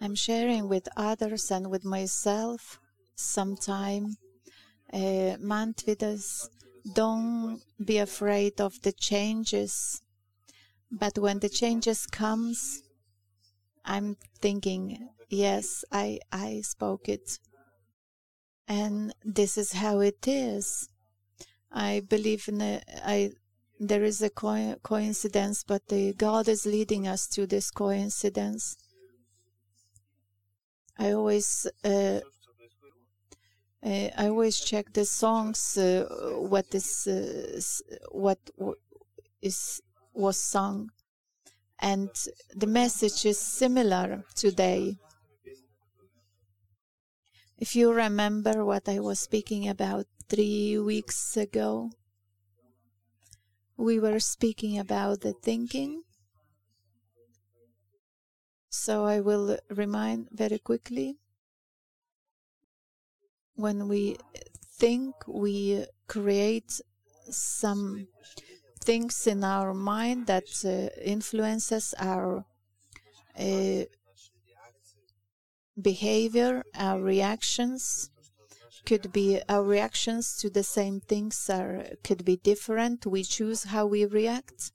I'm sharing with others and with myself sometime. Uh, Mantvydas, don't be afraid of the changes. But when the changes comes, I'm thinking, yes, I, I spoke it. And this is how it is. I believe in a, I, there is a co- coincidence, but the God is leading us to this coincidence. I always, uh, uh, I always check the songs, uh, what is, uh, what is was sung, and the message is similar today. If you remember what I was speaking about three weeks ago, we were speaking about the thinking. So I will remind very quickly. When we think, we create some things in our mind that uh, influences our uh, behavior, our reactions, could be our reactions to the same things are could be different. We choose how we react.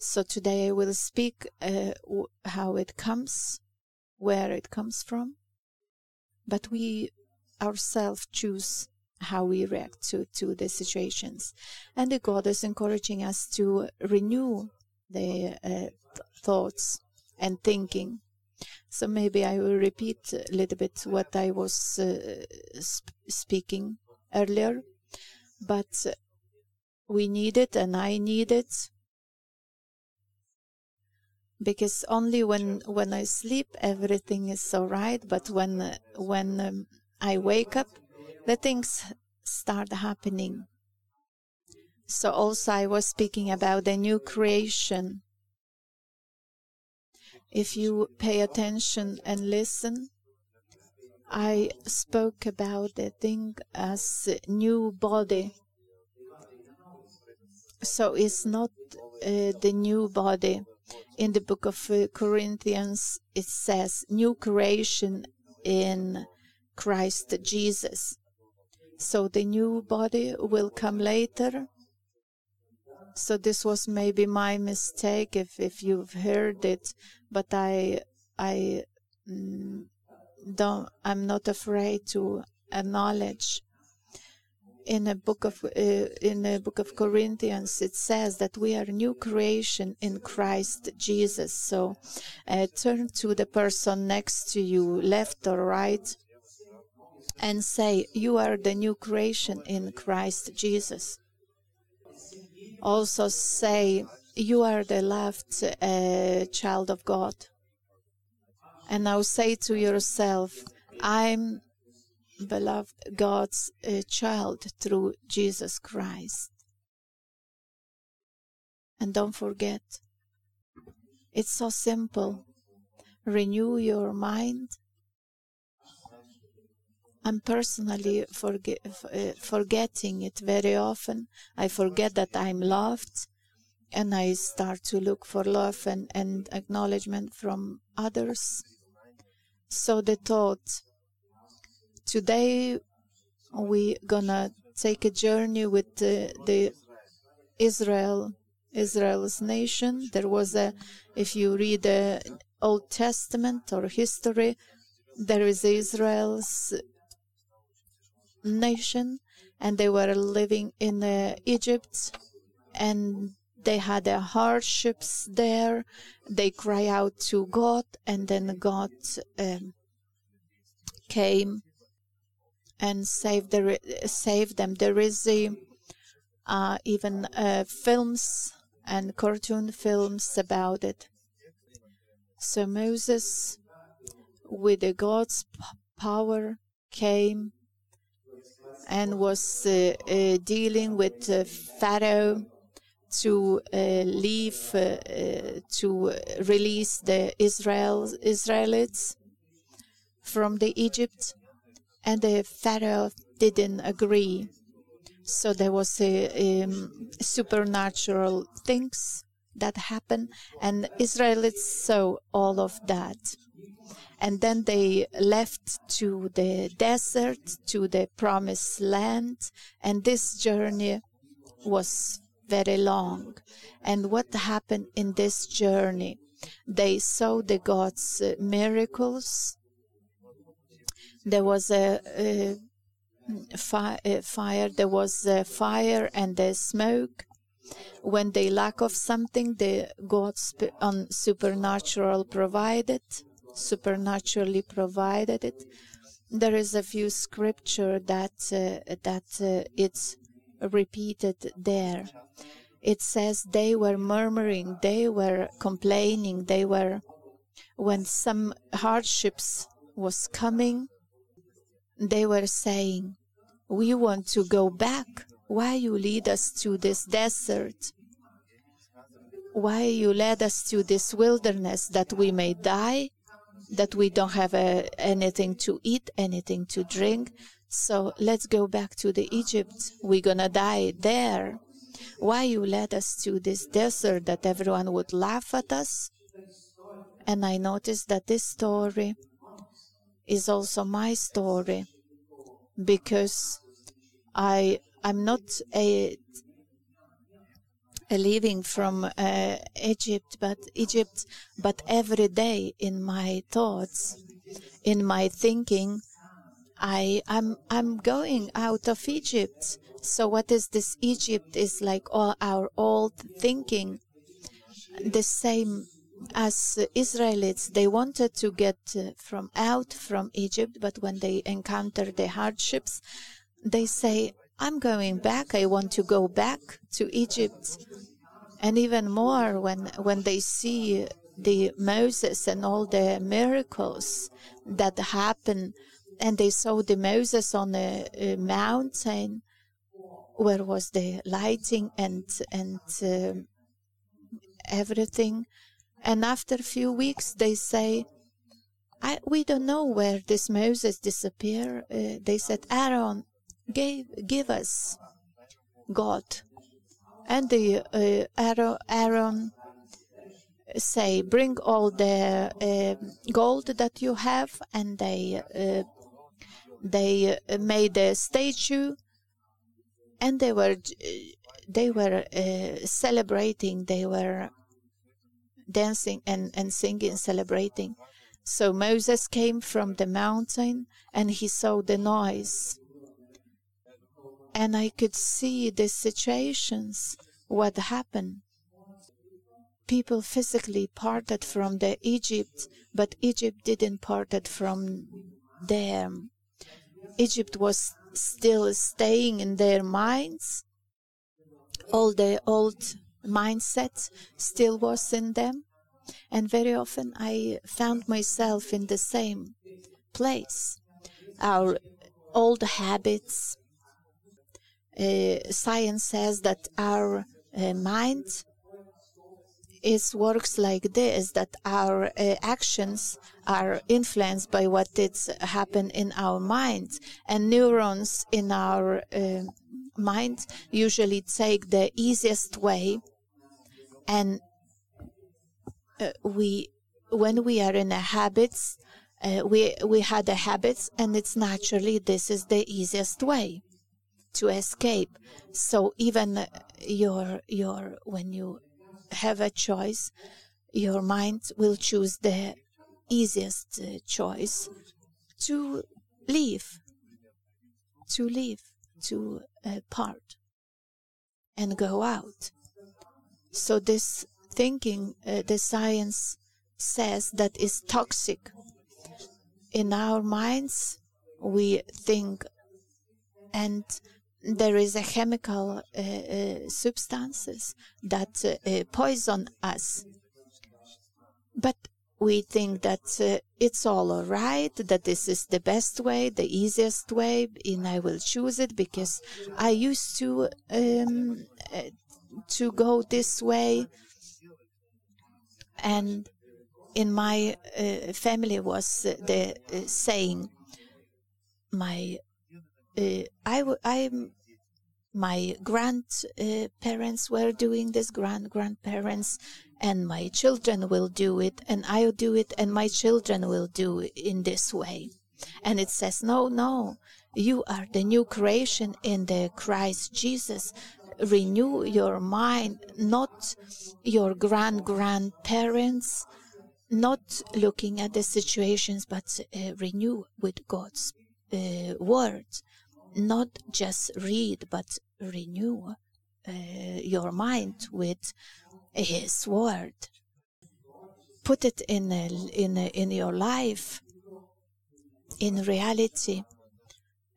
So today I will speak uh, how it comes, where it comes from, but we ourselves choose how we react to, to the situations. And the God is encouraging us to renew the uh, thoughts and thinking. So maybe I will repeat a little bit what I was uh, sp- speaking earlier, but we need it and I need it because only when when I sleep everything is all right, but when when um, I wake up, the things start happening. So also I was speaking about the new creation if you pay attention and listen, I spoke about the thing as new body. So it's not uh, the new body. In the book of Corinthians, it says new creation in Christ Jesus. So the new body will come later so this was maybe my mistake if, if you've heard it, but I I mm, don't I'm not afraid to acknowledge. In a book of uh, in the book of Corinthians, it says that we are new creation in Christ Jesus. So, uh, turn to the person next to you, left or right, and say, "You are the new creation in Christ Jesus." also say, You are the loved uh, child of God. And now say to yourself, I'm beloved God's uh, child through Jesus Christ. And don't forget, it's so simple. Renew your mind I'm personally uh, forgetting it very often. I forget that I'm loved and I start to look for love and, and acknowledgement from others. So the thought today we're gonna take a journey with the, the Israel Israel's nation. There was a if you read the Old Testament or history, there is Israel's nation and they were living in uh, Egypt and they had their hardships there. They cry out to God and then God um, came and save the, saved them. There is uh, even uh, films and cartoon films about it. So Moses, with the God's power, came and was uh, uh, dealing with uh, Pharaoh to leave to release the Israel Israelites from the Egypt, and the Pharaoh didn't agree. So there was a, um, supernatural things that happened, and Israelites saw all of that. And then they left to the desert, to the promised land, and this journey was very long. And what happened in this journey? They saw the God's uh, miracles. There was a, a, fi- a fire, there was a fire and the smoke. When they lack of something, the God on supernatural provided, supernaturally provided it. There is a few scripture that uh, that uh, it's repeated there. It says they were murmuring, they were complaining, they were when some hardships was coming, they were saying, "We want to go back. Why you lead us to this desert? Why you led us to this wilderness that we may die, that we don't have uh, anything to eat, anything to drink, so let's go back to the Egypt. We're gonna die there. Why you led us to this desert that everyone would laugh at us? And I noticed that this story is also my story because I I'm not a, a living from uh, Egypt, but Egypt, but every day in my thoughts, in my thinking, I I'm I'm going out of Egypt. So what is this Egypt is like all our old thinking the same as Israelites they wanted to get uh, from out from Egypt but when they encounter the hardships they say I'm going back. I want to go back to Egypt. And even more when when they see the Moses and all the miracles that happen and they saw the Moses on a, a mountain where was the lighting and and uh, everything and after a few weeks they say we don't know where this Moses disappeared. Uh, they said, Aaron, gave, give us God. And the uh, Aaron, Aaron say, bring all the uh, gold that you have, and they uh, they uh, made a statue and they were they were uh, celebrating they were dancing and, and singing celebrating. So moses came from the mountain and he saw the noise. And i could see the situations what happened. People physically parted from the egypt but egypt didn't parted from them. Egypt was still staying in their minds. All the old mindset still was in them. And very often I found myself in the same place. Our old habits. Uh, science says that our uh, mind it works like this that our uh, actions are influenced by what it's happen in our minds and neurons in our uh, mind usually take the easiest way. And uh, we when we are in a habits uh, we we had a habits and it's naturally this is the easiest way to escape. So even your your when you have a choice, your mind will choose the easiest uh, choice to leave, to leave, to uh, part and go out. So this thinking, uh, the science says that is toxic. In our minds, we think and there is a chemical uh, uh, substances that uh, poison us. But we think that uh, it's all all right that this is the best way the easiest way and i will choose it because i used to um, uh, to go this way. And in my uh, family was the saying my I, w- I my grandparents were doing this, grand grandparents, and my children will do it, and I'll do it, and my children will do it in this way. And it says, no, no, you are the new creation in the Christ Jesus. Renew your mind, not your grand grandparents, not looking at the situations, but uh, renew with God's uh, word. Not just read, but renew uh, your mind with His word. Put it in a, in a, in your life. In reality,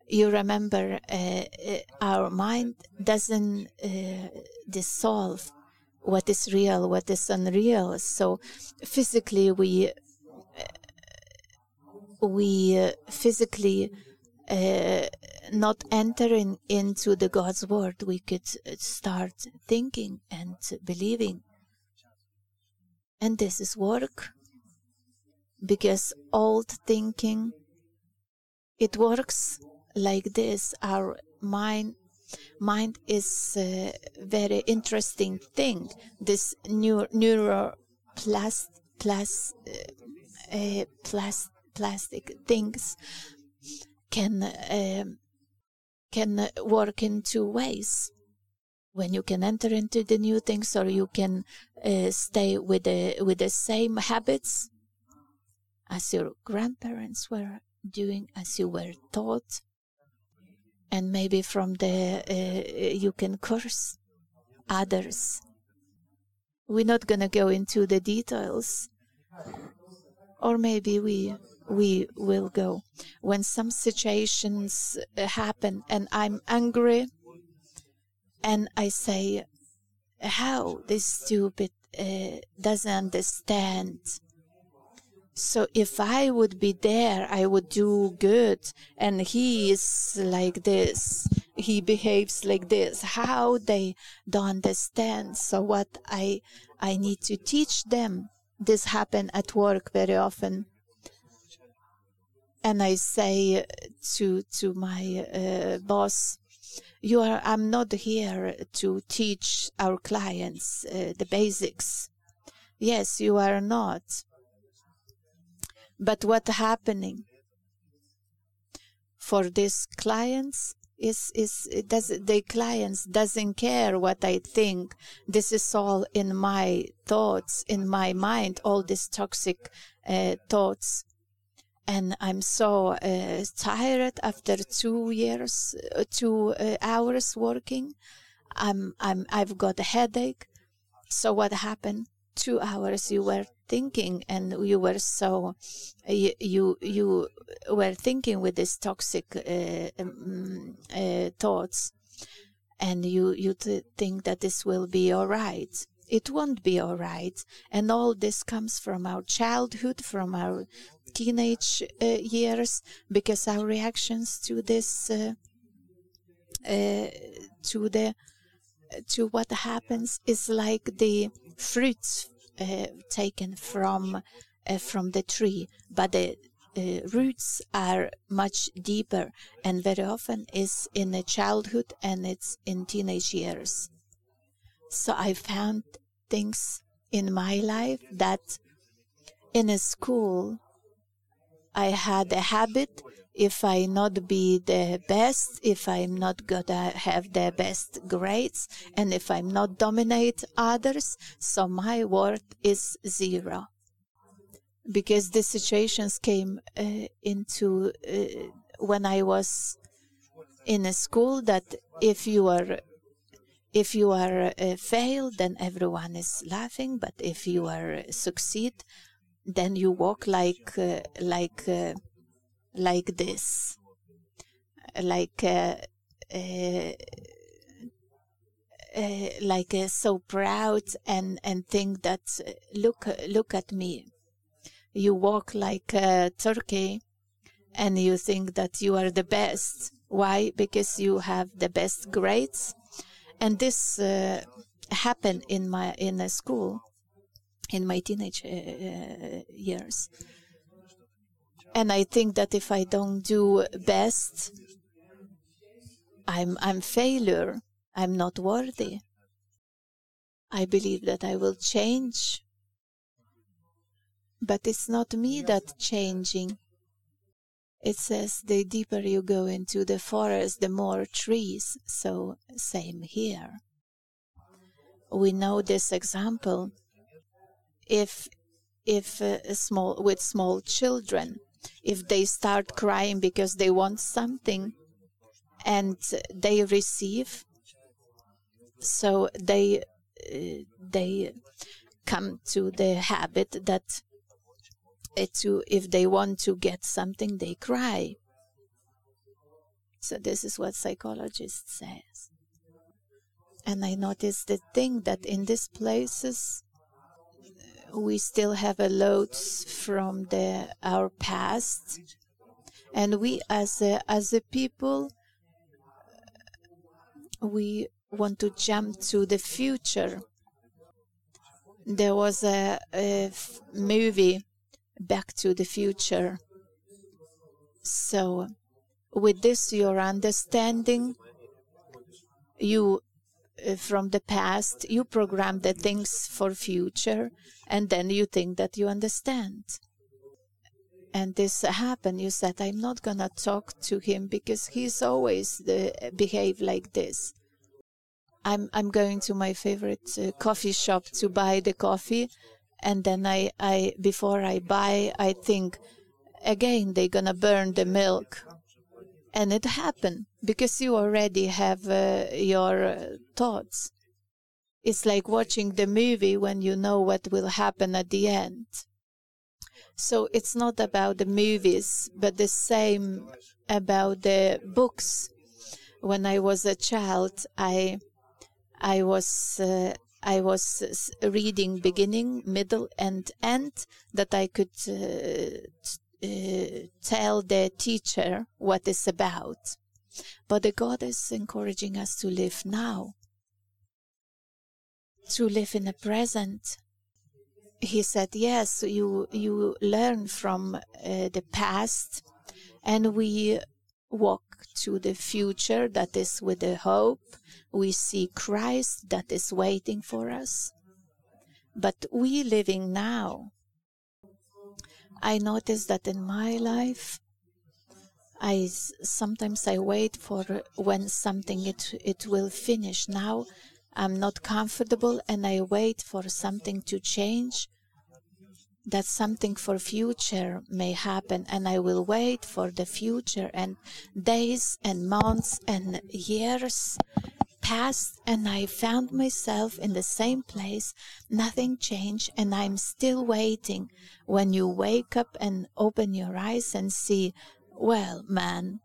you remember uh, uh, our mind doesn't uh, dissolve what is real, what is unreal. So physically, we uh, we uh, physically uh, not entering into the God's word, we could start thinking and believing. And this is work. Because old thinking it works like this. Our mind mind is a very interesting thing. This new neuroplast plus uh, uh, plas, plastic things can uh, can work in two ways. When you can enter into the new things or you can uh, stay with the with the same habits as your grandparents were doing as you were taught. And maybe from the uh, you can curse others. We're not going to go into the details. Or maybe we we will go when some situations uh, happen and i'm angry and i say how this stupid uh, doesn't understand so if I would be there, I would do good. And he is like this. He behaves like this. How they don't understand. So what I, I need to teach them. This happen at work very often. And I say to, to my uh, boss, you are, I'm not here to teach our clients uh, the basics. Yes, you are not but what happening for these clients is is does the clients doesn't care what I think. This is all in my thoughts, in my mind, all these toxic uh, thoughts. And I'm so uh, tired after two years, uh, two uh, hours working. I'm I'm I've got a headache. So what happened? Two hours you were thinking and you were so you you, you were thinking with these toxic uh, um, uh, thoughts and you you th- think that this will be all right it won't be all right and all this comes from our childhood from our teenage uh, years because our reactions to this uh, uh, to the to what happens is like the fruits uh, taken from uh, from the tree, but the uh, roots are much deeper and very often is in childhood and it's in teenage years. So I found things in my life that in a school I had a habit if I not be the best, if I'm not gonna have the best grades, and if I'm not dominate others, so my worth is zero. Because the situations came uh, into uh, when I was in a school that if you are if you are uh, fail, then everyone is laughing, but if you are succeed, then you walk like uh, like uh, like this, like uh, uh, uh like uh, so proud and and think that uh, look look at me. You walk like a turkey, and you think that you are the best. Why? Because you have the best grades, and this uh, happened in my in a school in my teenage uh, uh, years and I think that if I don't do best, I'm I'm failure. I'm not worthy. I believe that I will change. But it's not me that changing. It says the deeper you go into the forest, the more trees. So same here. We know this example. If if uh, small with small children, if they start crying because they want something, and they receive, so they uh, they come to the habit that Eh, to if they want to get something they cry. So this is what psychologist says. And i noticed the thing that in these places eh, we still have a load from the our past. And we as a as a people eh, we want to jump to the future. There was a, movie, Back to the Future. So, with this, your understanding, you uh, from the past, you program the things for future, and then you think that you understand. And this happened. You said, "I'm not gonna talk to him because he's always the, behave like this." I'm I'm going to my favorite uh, coffee shop to buy the coffee, and then I I before I buy I think again they're gonna burn the milk, and it happened because you already have uh, your uh, thoughts. It's like watching the movie when you know what will happen at the end. So it's not about the movies, but the same about the books. When I was a child, I I was uh, I was reading beginning, middle, and end that I could uh, uh, tell the teacher what it's about. But the God is encouraging us to live now, to live in the present. He said, "Yes, you you learn from uh, the past, and we walk to the future that is with the hope we see Christ that is waiting for us. But we living now, I notice that in my life, I sometimes I wait for when something it it will finish. Now I'm not comfortable and I wait for something to change that something for future may happen and i will wait for the future and days and months and years passed and I found myself in the same place. Nothing changed and I'm still waiting. When you wake up and open your eyes and see, well, man,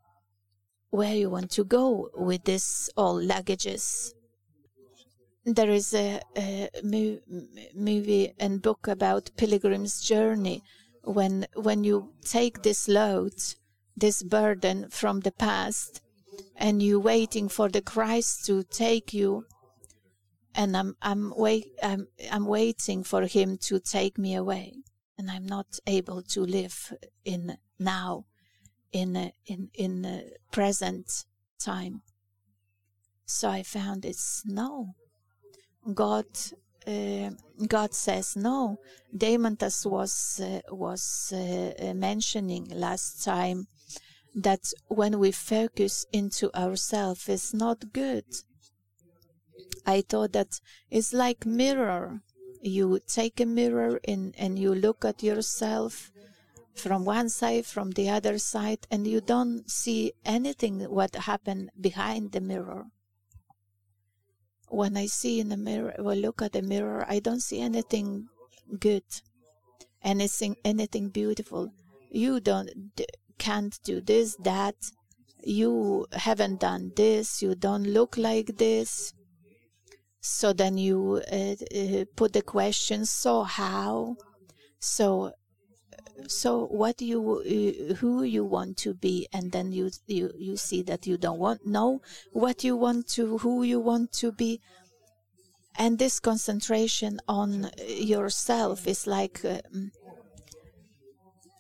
where you want to go with this all luggages. There is a, a movie and book about Pilgrim's Journey. When when you take this load, this burden from the past, and you waiting for the Christ to take you and I'm I'm wait I'm I'm waiting for him to take me away and I'm not able to live in now in in in the present time so I found it's no God uh, God says no. Deimantas was uh, was uh, mentioning last time that when we focus into ourselves is not good. I thought that it's like mirror. You take a mirror in and you look at yourself from one side, from the other side, and you don't see anything what happened behind the mirror. When I see in the mirror, well, look at the mirror, I don't see anything good, anything, anything beautiful. You don't can't do this, that, you haven't done this, you don't look like this. So then you uh, uh, put the question, so how? So so what you uh, who you want to be? And then you you you see that you don't want know what you want to who you want to be. And this concentration on yourself is like uh,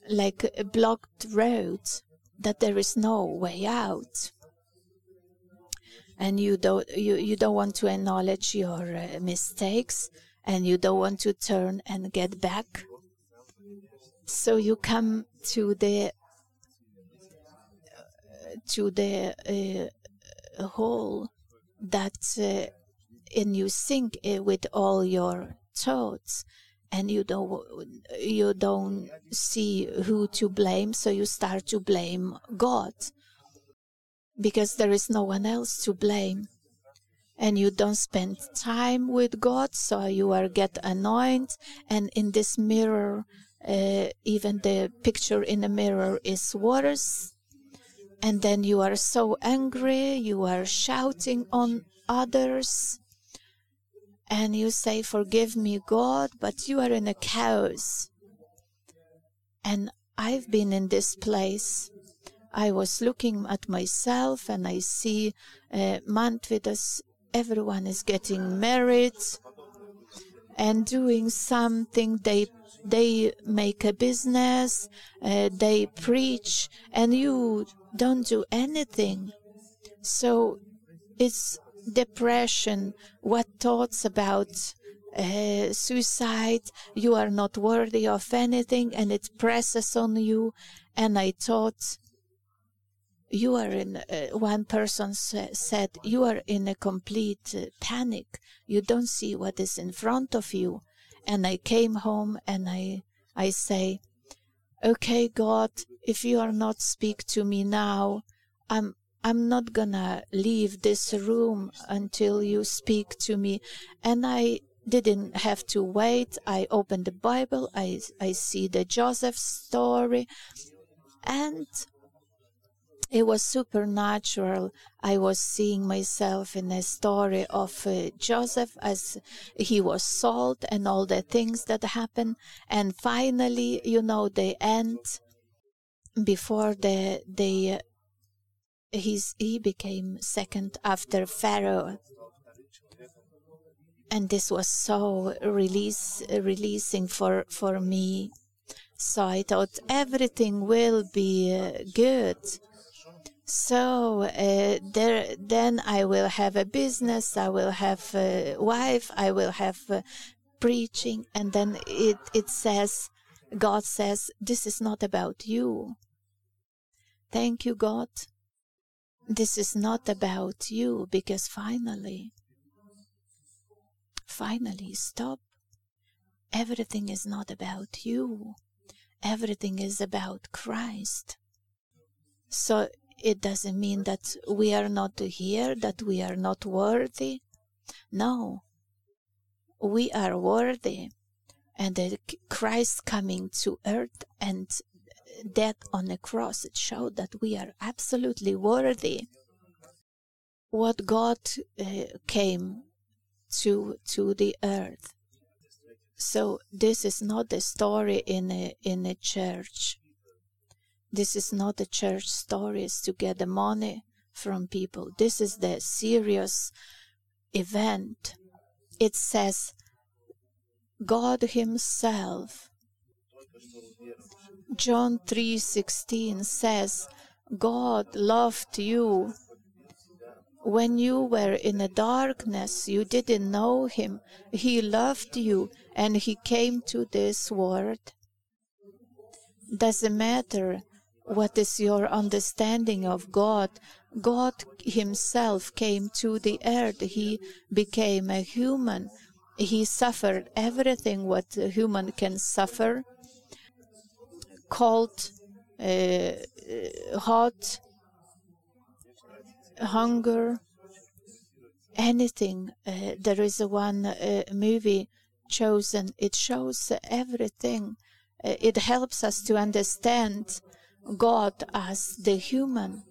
like a blocked road that there is no way out. and you don't you, you don't want to acknowledge your uh, mistakes. And you don't want to turn and get back so you come to the to the uh, hole that uh, and you sink uh, with all your thoughts and you don't you don't see who to blame so you start to blame god. Because there is no one else to blame. And you don't spend time with god so you are get annoyed and in this mirror uh, even the picture in the mirror is worse and then you are so angry you are shouting on others and you say, Forgive me, God, but you are in a chaos. And I've been in this place. I was looking at myself and I see uh, Mantvydas, everyone is getting married and doing something. They they make a business, uh, they preach, and you don't do anything. So it's depression, what thoughts about uh, suicide, you are not worthy of anything, and it presses on you. And I thought, you are in, uh, one person sa- said, you are in a complete uh, panic. You don't see what is in front of you. And I came home and I, I say, okay, God, if you are not speak to me now, I'm, I'm not gonna leave this room until you speak to me. And I didn't have to wait. I opened the Bible, I, I see the Joseph story, and it was supernatural. I was seeing myself in the story of uh, Joseph as he was sold and all the things that happened. And finally, you know, the end before the, the he's, he became second after Pharaoh. And this was so release, releasing for, for me. So I thought everything will be uh, good. So uh, there, then I will have a business. I will have a wife. I will have uh, preaching, and then it it says, God says, this is not about you. Thank you, God. This is not about you because finally, finally, stop. Everything is not about you. Everything is about Christ. So it doesn't mean that we are not here, that we are not worthy. No, we are worthy. And that Christ coming to earth and death on the cross, it showed that we are absolutely worthy. What God uh, came to to the earth. So this is not a story in a in a church. This is not the church stories to get the money from people. This is the serious event. It says God Himself John 3:16 says, God loved you when you were in the darkness, you didn't know him. He loved you and he came to this world. Doesn't matter what is your understanding of God. God himself came to the earth. He became a human. He suffered everything what a human can suffer cold, uh, hot, hunger, anything. Uh, there is one uh, movie chosen, it shows everything. Uh, it helps us to understand God as the human.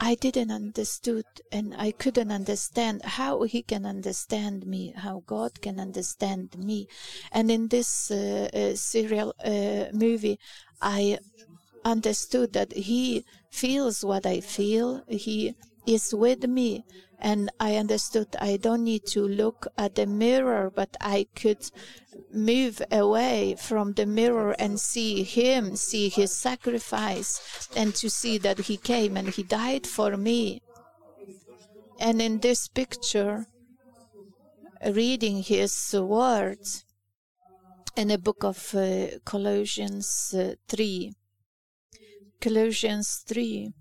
I didn't understood and I couldn't understand how he can understand me, how God can understand me. And in this uh, uh, serial uh, movie, I understood that he feels what I feel. He is with me. And I understood I don't need to look at the mirror, but I could move away from the mirror and see him, see his sacrifice, and to see that he came and he died for me. And in this picture, reading his words in the book of uh, Colossians uh, 3. Colossians 3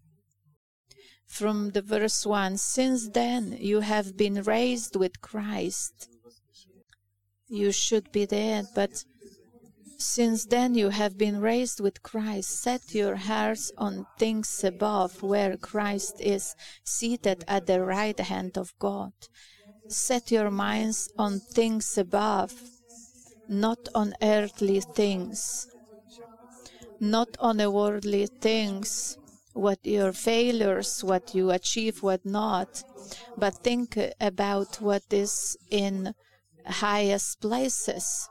from the verse 1 Since then you have been raised with Christ. You should be dead, but since then you have been raised with Christ. Set your hearts on things above, where Christ is seated at the right hand of God. Set your minds on things above, not on earthly things, not on worldly things what your failures, what you achieve, what not, but think about what is in highest places.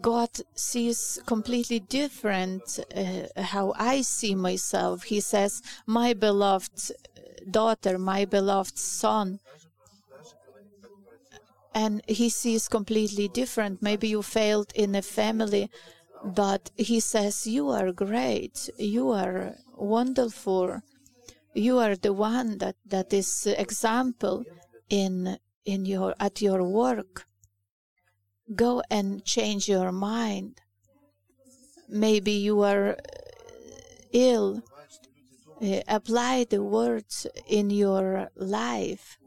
God sees completely different uh, how I see myself. He says, My beloved daughter, my beloved son. And he sees completely different. Maybe you failed in a family, but he says, You are great. You are wonderful. You are the one that, that is example in in your at your work. Go and change your mind. Maybe you are ill. Uh, apply the words in your life.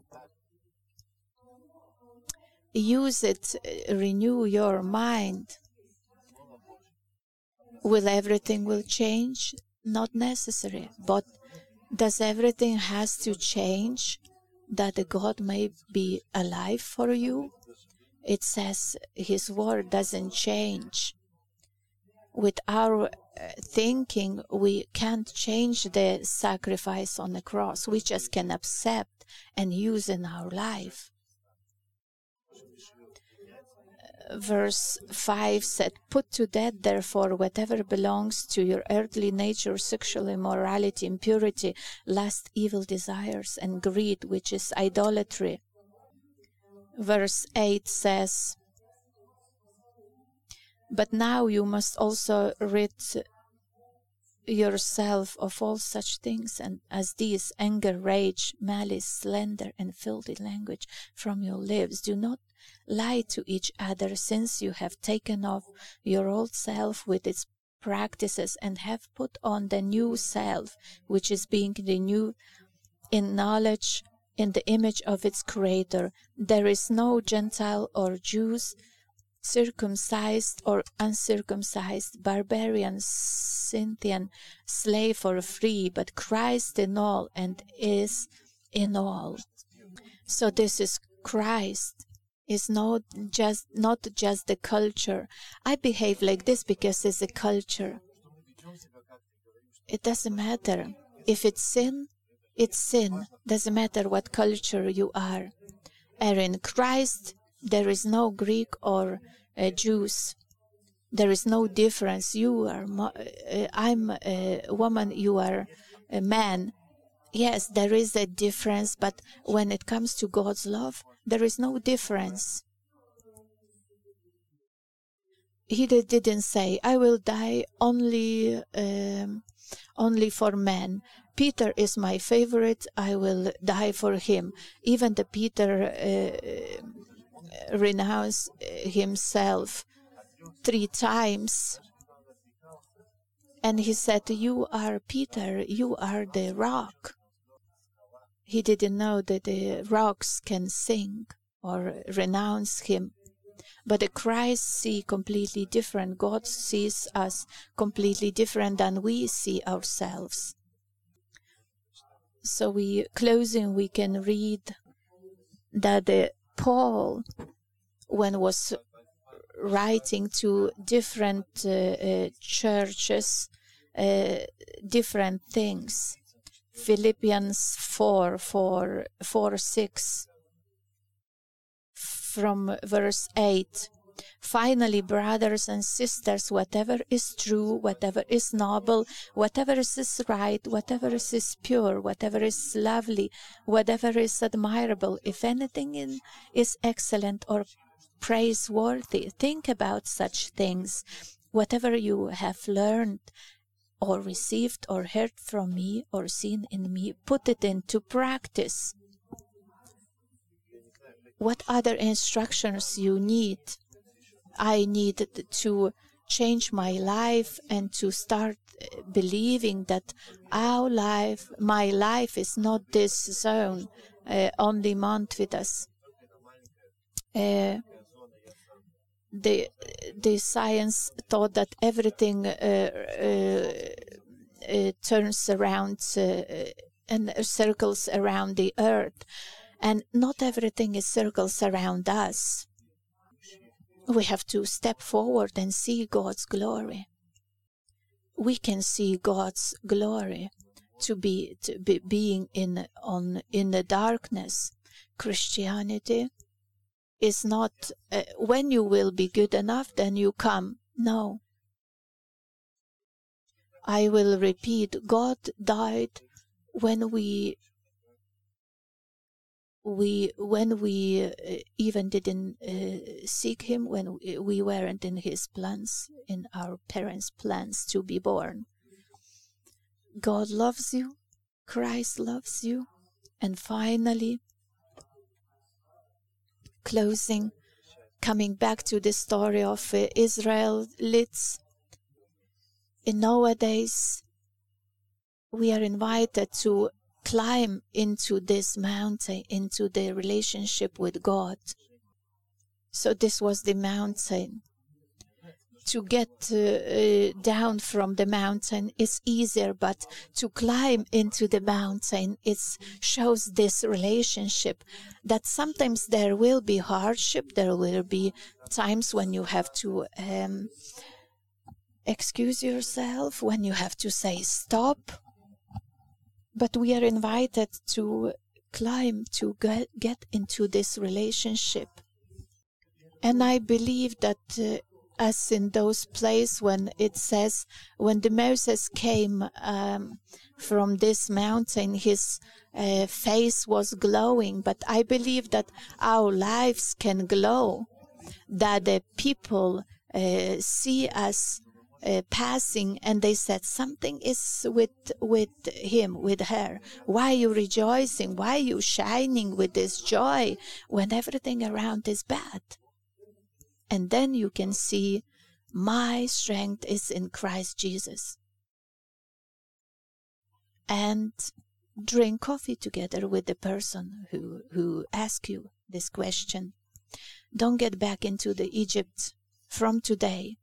Use it, renew your mind. Will everything will change? Not necessary. But does everything has to change that God may be alive for you? It says His word doesn't change. With our uh, thinking, we can't change the sacrifice on the cross. We just can accept and use in our life. Verse 5 said, Put to death, therefore, whatever belongs to your earthly nature sexual immorality, impurity, lust, evil desires, and greed, which is idolatry. Verse 8 says, But now you must also rid yourself of all such things and as these anger rage malice slander and filthy language from your lips do not lie to each other since you have taken off your old self with its practices and have put on the new self which is being renewed in knowledge in the image of its creator there is no gentile or jews circumcised or uncircumcised, barbarian, Scythian, slave or free, but Christ in all and is in all. So this is Christ is not just not just the culture. I behave like this because it's a culture. It doesn't matter. If it's sin, it's sin. Doesn't matter what culture you are. And in Christ, there is no Greek or uh, Jews. There is no difference. You are, uh, I'm a woman, you are a man. Yes, there is a difference, but when it comes to God's love, there is no difference. He didn't say, I will die only, um, only for men. Peter is my favorite. I will die for him. Even the Peter uh, renounce himself three times. And he said, You are Peter, you are the rock. He didn't know that the rocks can sing or renounce him. But the Christ see completely different. God sees us completely different than we see ourselves. So we closing we can read that the Paul, when was writing to different uh, uh, churches, uh, different things. Philippians 4, 4, 4, 6, from verse 8. Finally, brothers and sisters, whatever is true, whatever is noble, whatever is right, whatever is pure, whatever is lovely, whatever is admirable, if anything in, is excellent or praiseworthy, think about such things. Whatever you have learned or received or heard from me or seen in me, put it into practice what other instructions you need. I need to change my life and to start uh, believing that our life, my life is not this zone, uh, only Mantvydas. Uh, the the science thought that everything uh, uh, uh turns around and circles around the earth, and not everything is circles around us. We have to step forward and see God's glory. We can see God's glory to be, to be being in on in the darkness. Christianity is not uh, when you will be good enough, then you come. No. I will repeat God died when we we when we uh, even didn't uh, seek him when we weren't in his plans in our parents plans to be born god loves you christ loves you and finally closing, coming back to the story of uh, Israelites. In nowadays, we are invited to climb into this mountain, into the relationship with God. So this was the mountain to get uh, uh, down from the mountain is easier, but to climb into the mountain it shows this relationship that sometimes there will be hardship, there will be times when you have to um, excuse yourself, when you have to say stop. But we are invited to climb to get, get into this relationship. And I believe that uh, as in those places when it says when the Moses came um, from this mountain, his uh, face was glowing. But I believe that our lives can glow, that the people uh, see us uh, passing and they said something is with with him with her why are you rejoicing why are you shining with this joy when everything around is bad and then you can see my strength is in Christ Jesus. And drink coffee together with the person who, who asked you this question. Don't get back into the Egypt from today.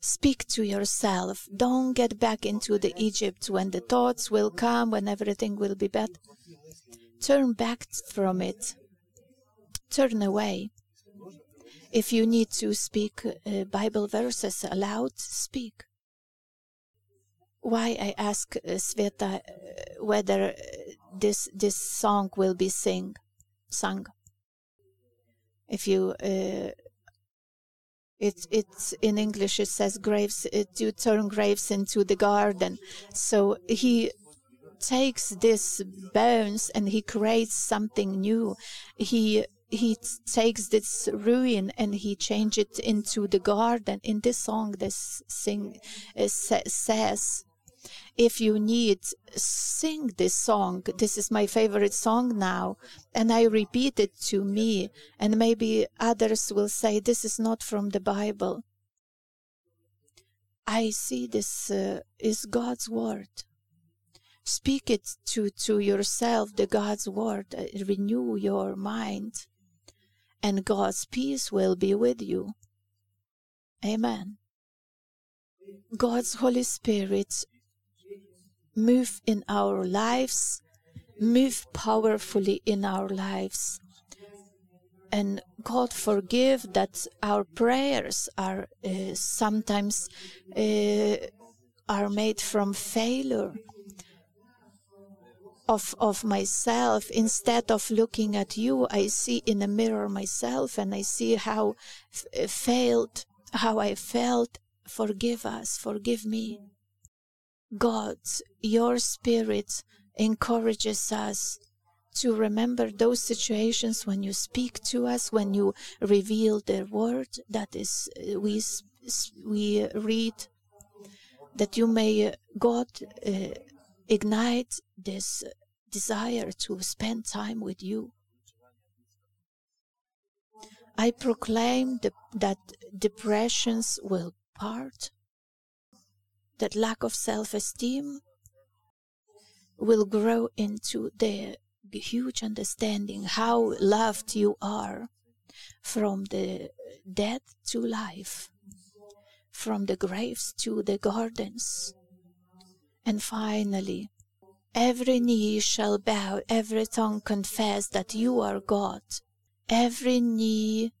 Speak to yourself. Don't get back into the Egypt when the thoughts will come, when everything will be bad. Turn back from it. Turn away. If you need to speak uh, Bible verses aloud, speak. Why I ask uh, Sveta uh, whether uh, this this song will be sing, sung. If you uh, it it's in English it says graves uh, to turn graves into the garden. So he takes these bones and he creates something new. He he takes this ruin and he changes it into the garden. In this song, this sing uh, says, if you need, sing this song. This is my favorite song now. And I repeat it to me. And maybe others will say, this is not from the Bible. I see this uh, is God's word. Speak it to, to yourself, the God's word. Uh, renew your mind and God's peace will be with you. Amen. God's Holy Spirit move in our lives, move powerfully in our lives. And God forgive that our prayers are uh, sometimes uh, are made from failure of, of myself instead of looking at you i see in the mirror myself and i see how f- uh, failed how i felt. Forgive us forgive me. God your spirit encourages us to remember those situations when you speak to us when you reveal the word that is uh, we we read that you may uh, god uh, ignite this desire to spend time with you. I proclaim the, that depressions will part, that lack of self esteem will grow into the huge understanding how loved you are from the death to life, from the graves to the gardens. And finally, every knee shall bow, every tongue confess that you are God. Every knee,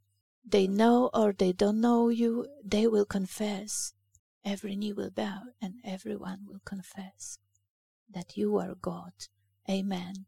they know or they don't know you, they will confess. Every knee will bow and everyone will confess that you are God. Amen.